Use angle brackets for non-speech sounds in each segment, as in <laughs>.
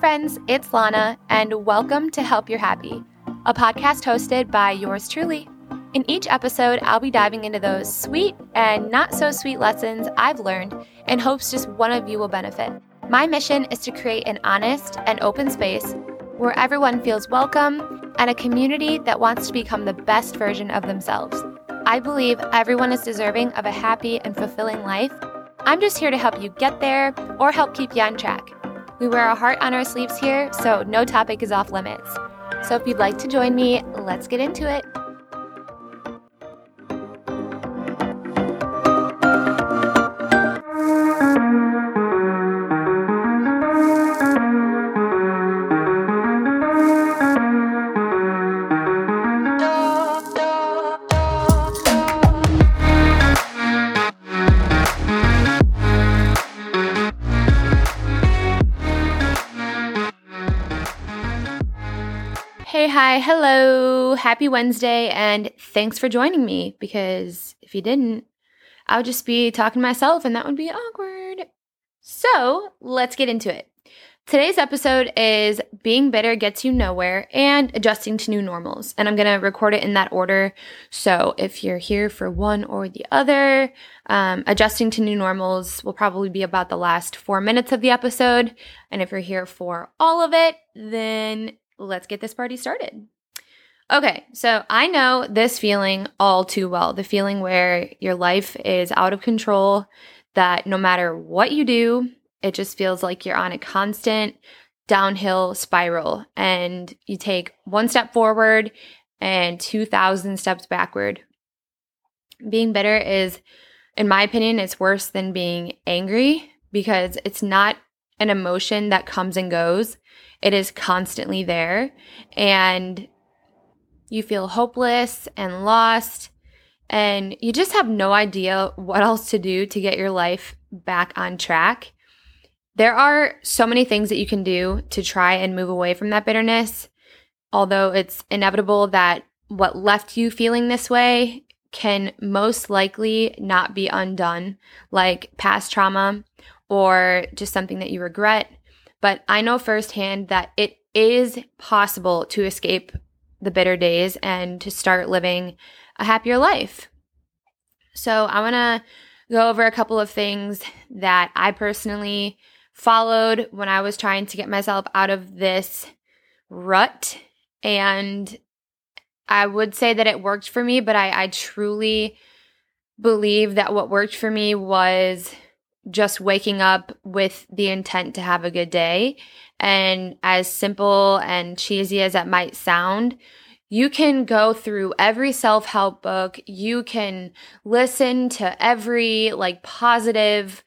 friends, it's Lana, and welcome to Help You're Happy, a podcast hosted by yours truly. In each episode, I'll be diving into those sweet and not so sweet lessons I've learned in hopes just one of you will benefit. My mission is to create an honest and open space where everyone feels welcome and a community that wants to become the best version of themselves. I believe everyone is deserving of a happy and fulfilling life. I'm just here to help you get there or help keep you on track. We wear a heart on our sleeves here, so no topic is off limits. So if you'd like to join me, let's get into it. Hey, hi, hello, happy Wednesday, and thanks for joining me because if you didn't, I would just be talking to myself and that would be awkward. So let's get into it. Today's episode is Being Bitter Gets You Nowhere and Adjusting to New Normals. And I'm going to record it in that order. So if you're here for one or the other, um, Adjusting to New Normals will probably be about the last four minutes of the episode. And if you're here for all of it, then let's get this party started. Okay, so I know this feeling all too well the feeling where your life is out of control, that no matter what you do, it just feels like you're on a constant downhill spiral and you take one step forward and 2,000 steps backward. Being bitter is, in my opinion, it's worse than being angry because it's not an emotion that comes and goes. It is constantly there. And you feel hopeless and lost. And you just have no idea what else to do to get your life back on track. There are so many things that you can do to try and move away from that bitterness. Although it's inevitable that what left you feeling this way can most likely not be undone, like past trauma or just something that you regret. But I know firsthand that it is possible to escape the bitter days and to start living a happier life. So I want to go over a couple of things that I personally followed when I was trying to get myself out of this rut. And I would say that it worked for me, but I, I truly believe that what worked for me was just waking up with the intent to have a good day. And as simple and cheesy as that might sound, you can go through every self help book. You can listen to every like positive,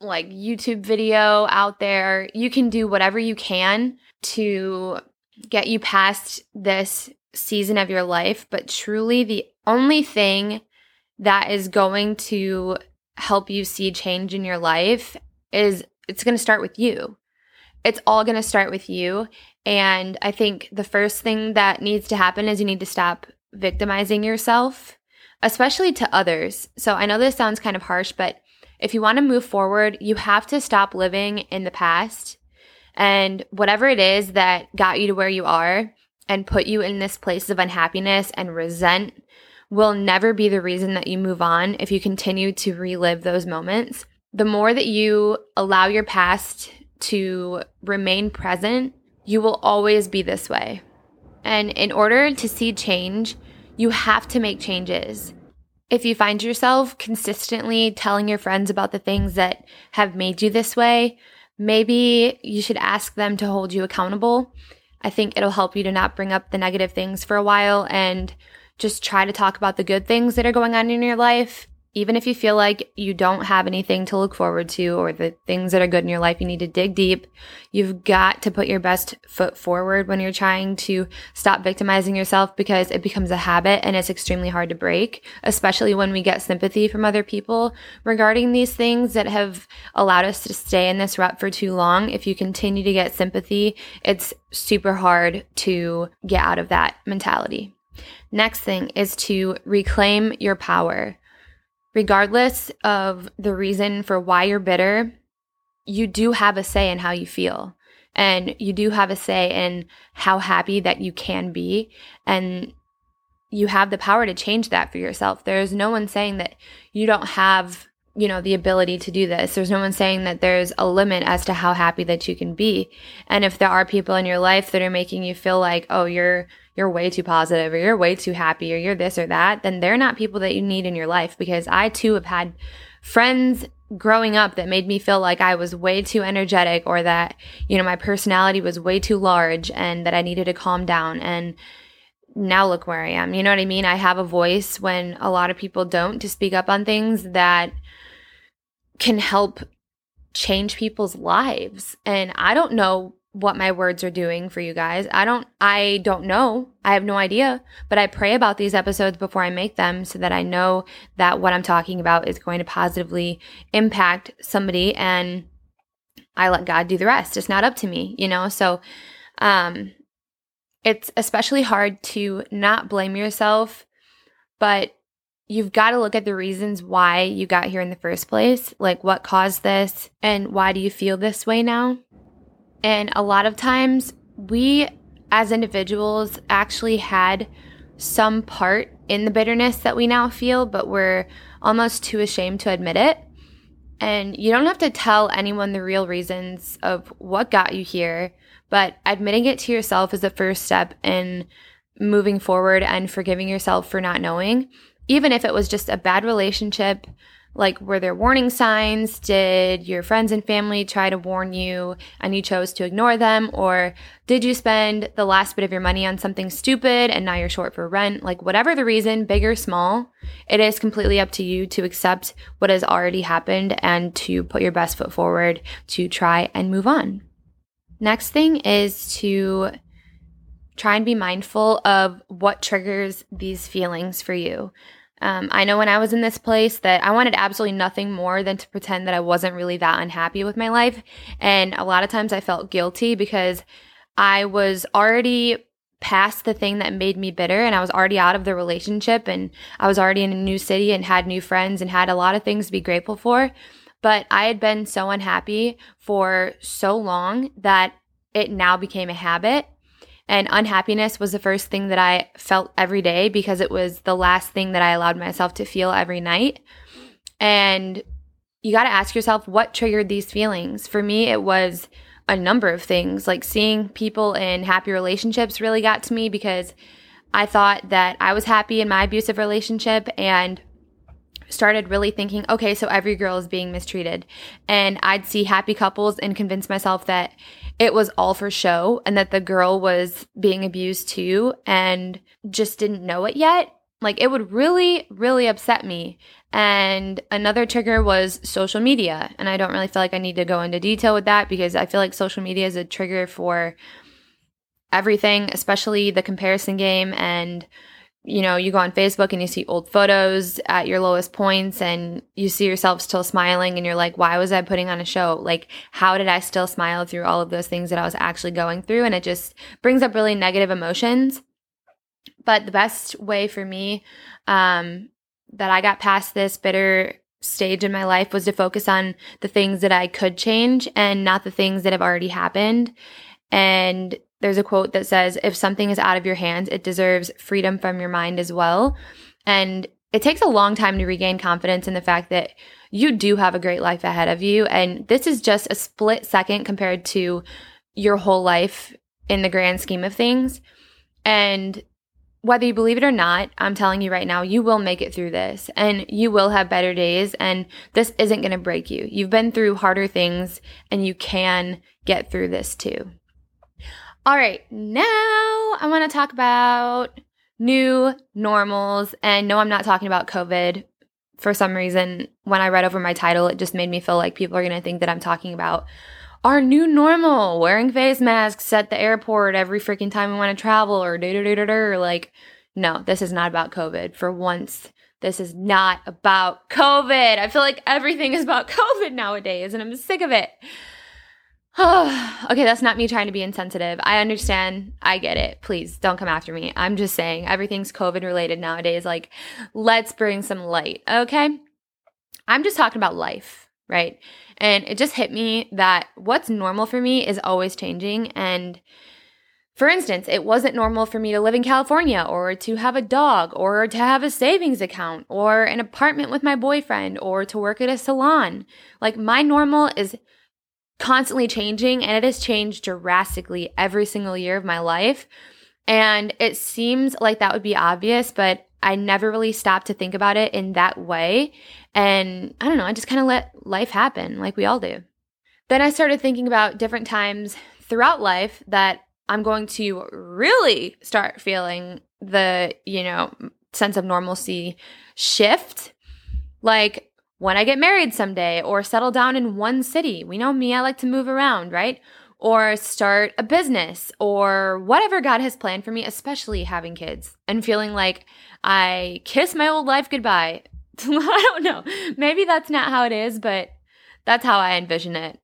like YouTube video out there. You can do whatever you can to get you past this season of your life. But truly, the only thing that is going to help you see change in your life is it's going to start with you. It's all going to start with you. And I think the first thing that needs to happen is you need to stop victimizing yourself, especially to others. So I know this sounds kind of harsh, but if you want to move forward, you have to stop living in the past and whatever it is that got you to where you are and put you in this place of unhappiness and resent will never be the reason that you move on if you continue to relive those moments. The more that you allow your past to remain present, you will always be this way. And in order to see change, you have to make changes. If you find yourself consistently telling your friends about the things that have made you this way, maybe you should ask them to hold you accountable. I think it'll help you to not bring up the negative things for a while and just try to talk about the good things that are going on in your life. Even if you feel like you don't have anything to look forward to or the things that are good in your life, you need to dig deep. You've got to put your best foot forward when you're trying to stop victimizing yourself because it becomes a habit and it's extremely hard to break, especially when we get sympathy from other people regarding these things that have allowed us to stay in this rut for too long. If you continue to get sympathy, it's super hard to get out of that mentality. Next thing is to reclaim your power. Regardless of the reason for why you're bitter, you do have a say in how you feel. And you do have a say in how happy that you can be. And you have the power to change that for yourself. There's no one saying that you don't have, you know, the ability to do this. There's no one saying that there's a limit as to how happy that you can be. And if there are people in your life that are making you feel like, "Oh, you're you're way too positive or you're way too happy or you're this or that," then they're not people that you need in your life because I too have had friends growing up that made me feel like I was way too energetic or that, you know, my personality was way too large and that I needed to calm down and now look where I am. You know what I mean? I have a voice when a lot of people don't to speak up on things that can help change people's lives. And I don't know what my words are doing for you guys. I don't I don't know. I have no idea, but I pray about these episodes before I make them so that I know that what I'm talking about is going to positively impact somebody and I let God do the rest. It's not up to me, you know? So um it's especially hard to not blame yourself, but you've got to look at the reasons why you got here in the first place. Like, what caused this, and why do you feel this way now? And a lot of times, we as individuals actually had some part in the bitterness that we now feel, but we're almost too ashamed to admit it. And you don't have to tell anyone the real reasons of what got you here. But admitting it to yourself is the first step in moving forward and forgiving yourself for not knowing. Even if it was just a bad relationship, like were there warning signs? Did your friends and family try to warn you and you chose to ignore them? Or did you spend the last bit of your money on something stupid and now you're short for rent? Like, whatever the reason, big or small, it is completely up to you to accept what has already happened and to put your best foot forward to try and move on. Next thing is to try and be mindful of what triggers these feelings for you. Um, I know when I was in this place that I wanted absolutely nothing more than to pretend that I wasn't really that unhappy with my life. And a lot of times I felt guilty because I was already past the thing that made me bitter and I was already out of the relationship and I was already in a new city and had new friends and had a lot of things to be grateful for. But I had been so unhappy for so long that it now became a habit. And unhappiness was the first thing that I felt every day because it was the last thing that I allowed myself to feel every night. And you got to ask yourself what triggered these feelings. For me, it was a number of things. Like seeing people in happy relationships really got to me because I thought that I was happy in my abusive relationship and started really thinking, okay, so every girl is being mistreated. And I'd see happy couples and convince myself that it was all for show and that the girl was being abused too and just didn't know it yet. Like it would really, really upset me. And another trigger was social media. And I don't really feel like I need to go into detail with that because I feel like social media is a trigger for everything, especially the comparison game and you know, you go on Facebook and you see old photos at your lowest points and you see yourself still smiling and you're like, why was I putting on a show? Like, how did I still smile through all of those things that I was actually going through? And it just brings up really negative emotions. But the best way for me um, that I got past this bitter stage in my life was to focus on the things that I could change and not the things that have already happened. And there's a quote that says, if something is out of your hands, it deserves freedom from your mind as well. And it takes a long time to regain confidence in the fact that you do have a great life ahead of you. And this is just a split second compared to your whole life in the grand scheme of things. And whether you believe it or not, I'm telling you right now, you will make it through this and you will have better days. And this isn't going to break you. You've been through harder things and you can get through this too. All right, now I want to talk about new normals. And no, I'm not talking about COVID. For some reason, when I read over my title, it just made me feel like people are going to think that I'm talking about our new normal, wearing face masks at the airport every freaking time we want to travel, or da da da da Like, no, this is not about COVID. For once, this is not about COVID. I feel like everything is about <laughs> COVID nowadays, and I'm sick of it. <sighs> Okay, that's not me trying to be insensitive. I understand. I get it. Please don't come after me. I'm just saying everything's COVID related nowadays. Like, let's bring some light, okay? I'm just talking about life, right? And it just hit me that what's normal for me is always changing. And for instance, it wasn't normal for me to live in California or to have a dog or to have a savings account or an apartment with my boyfriend or to work at a salon. Like my normal is constantly changing and it has changed drastically every single year of my life. And it seems like that would be obvious, but I never really stopped to think about it in that way. And I don't know, I just kind of let life happen like we all do. Then I started thinking about different times throughout life that I'm going to really start feeling the, you know, sense of normalcy shift. Like when I get married someday or settle down in one city. We know me, I like to move around, right? Or start a business or whatever God has planned for me, especially having kids and feeling like I kiss my old life goodbye. <laughs> I don't know. Maybe that's not how it is, but that's how I envision it.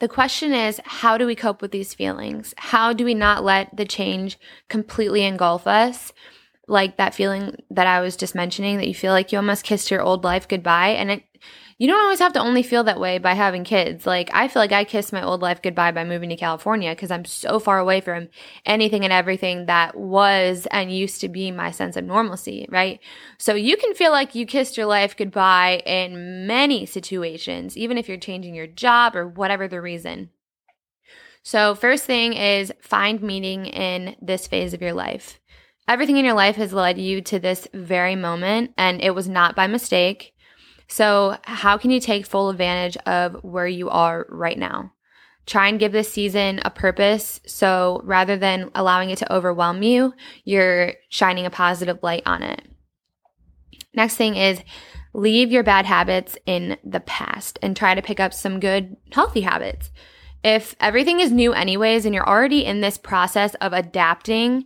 The question is, how do we cope with these feelings? How do we not let the change completely engulf us? Like that feeling that I was just mentioning that you feel like you almost kissed your old life goodbye. And it you don't always have to only feel that way by having kids. Like, I feel like I kissed my old life goodbye by moving to California because I'm so far away from anything and everything that was and used to be my sense of normalcy, right? So you can feel like you kissed your life goodbye in many situations, even if you're changing your job or whatever the reason. So, first thing is find meaning in this phase of your life. Everything in your life has led you to this very moment, and it was not by mistake. So, how can you take full advantage of where you are right now? Try and give this season a purpose. So, rather than allowing it to overwhelm you, you're shining a positive light on it. Next thing is leave your bad habits in the past and try to pick up some good, healthy habits. If everything is new, anyways, and you're already in this process of adapting,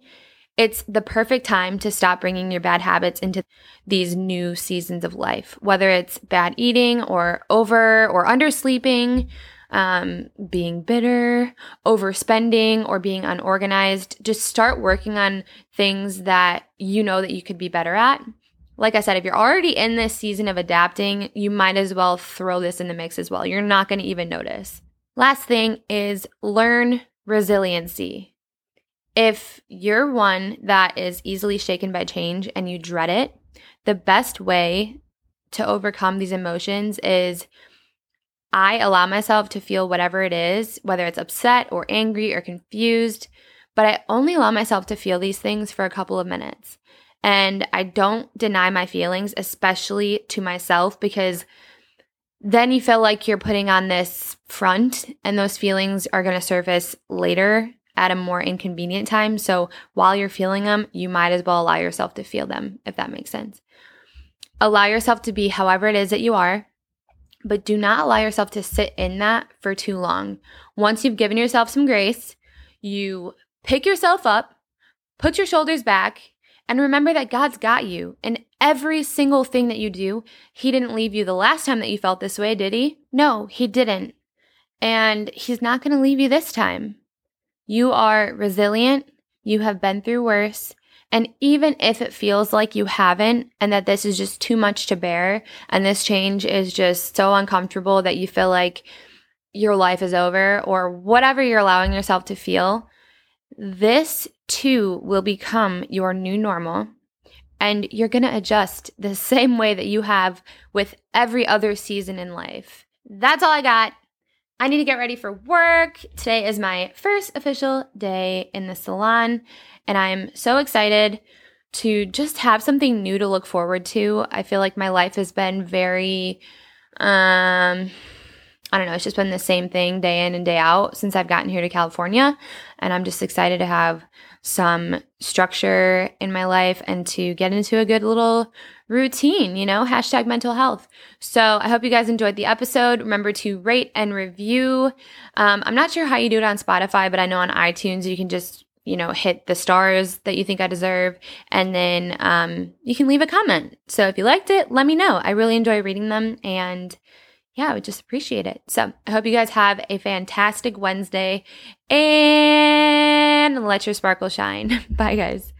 it's the perfect time to stop bringing your bad habits into these new seasons of life, whether it's bad eating or over or undersleeping, um, being bitter, overspending, or being unorganized. Just start working on things that you know that you could be better at. Like I said, if you're already in this season of adapting, you might as well throw this in the mix as well. You're not going to even notice. Last thing is learn resiliency. If you're one that is easily shaken by change and you dread it, the best way to overcome these emotions is I allow myself to feel whatever it is, whether it's upset or angry or confused, but I only allow myself to feel these things for a couple of minutes. And I don't deny my feelings, especially to myself, because then you feel like you're putting on this front and those feelings are going to surface later at a more inconvenient time. So while you're feeling them, you might as well allow yourself to feel them, if that makes sense. Allow yourself to be however it is that you are, but do not allow yourself to sit in that for too long. Once you've given yourself some grace, you pick yourself up, put your shoulders back, and remember that God's got you. And every single thing that you do, He didn't leave you the last time that you felt this way, did He? No, He didn't. And He's not going to leave you this time. You are resilient, you have been through worse, and even if it feels like you haven't and that this is just too much to bear and this change is just so uncomfortable that you feel like your life is over or whatever you're allowing yourself to feel, this too will become your new normal. And you're going to adjust the <laughs> same way that you have with every other season in life. That's all I got. I need to get ready for work. Today is my first official day in the salon, and I'm so excited to just have something new to look forward to. I feel like my life has been very um I don't know, it's just been the same thing day in and day out since I've gotten here to California, and I'm just excited to have some structure in my life and to get into a good little routine, you know, hashtag mental health. So I hope you guys enjoyed the episode. Remember to rate and review. Um, I'm not sure how you do it on Spotify, but I know on iTunes you can just, you know, hit the stars that you think I deserve. And then um, you can leave a comment. So if you liked it, let me know. I really enjoy reading them. And yeah, I would just appreciate it. So I hope you guys have a fantastic Wednesday and let your sparkle shine. <laughs> Bye, guys.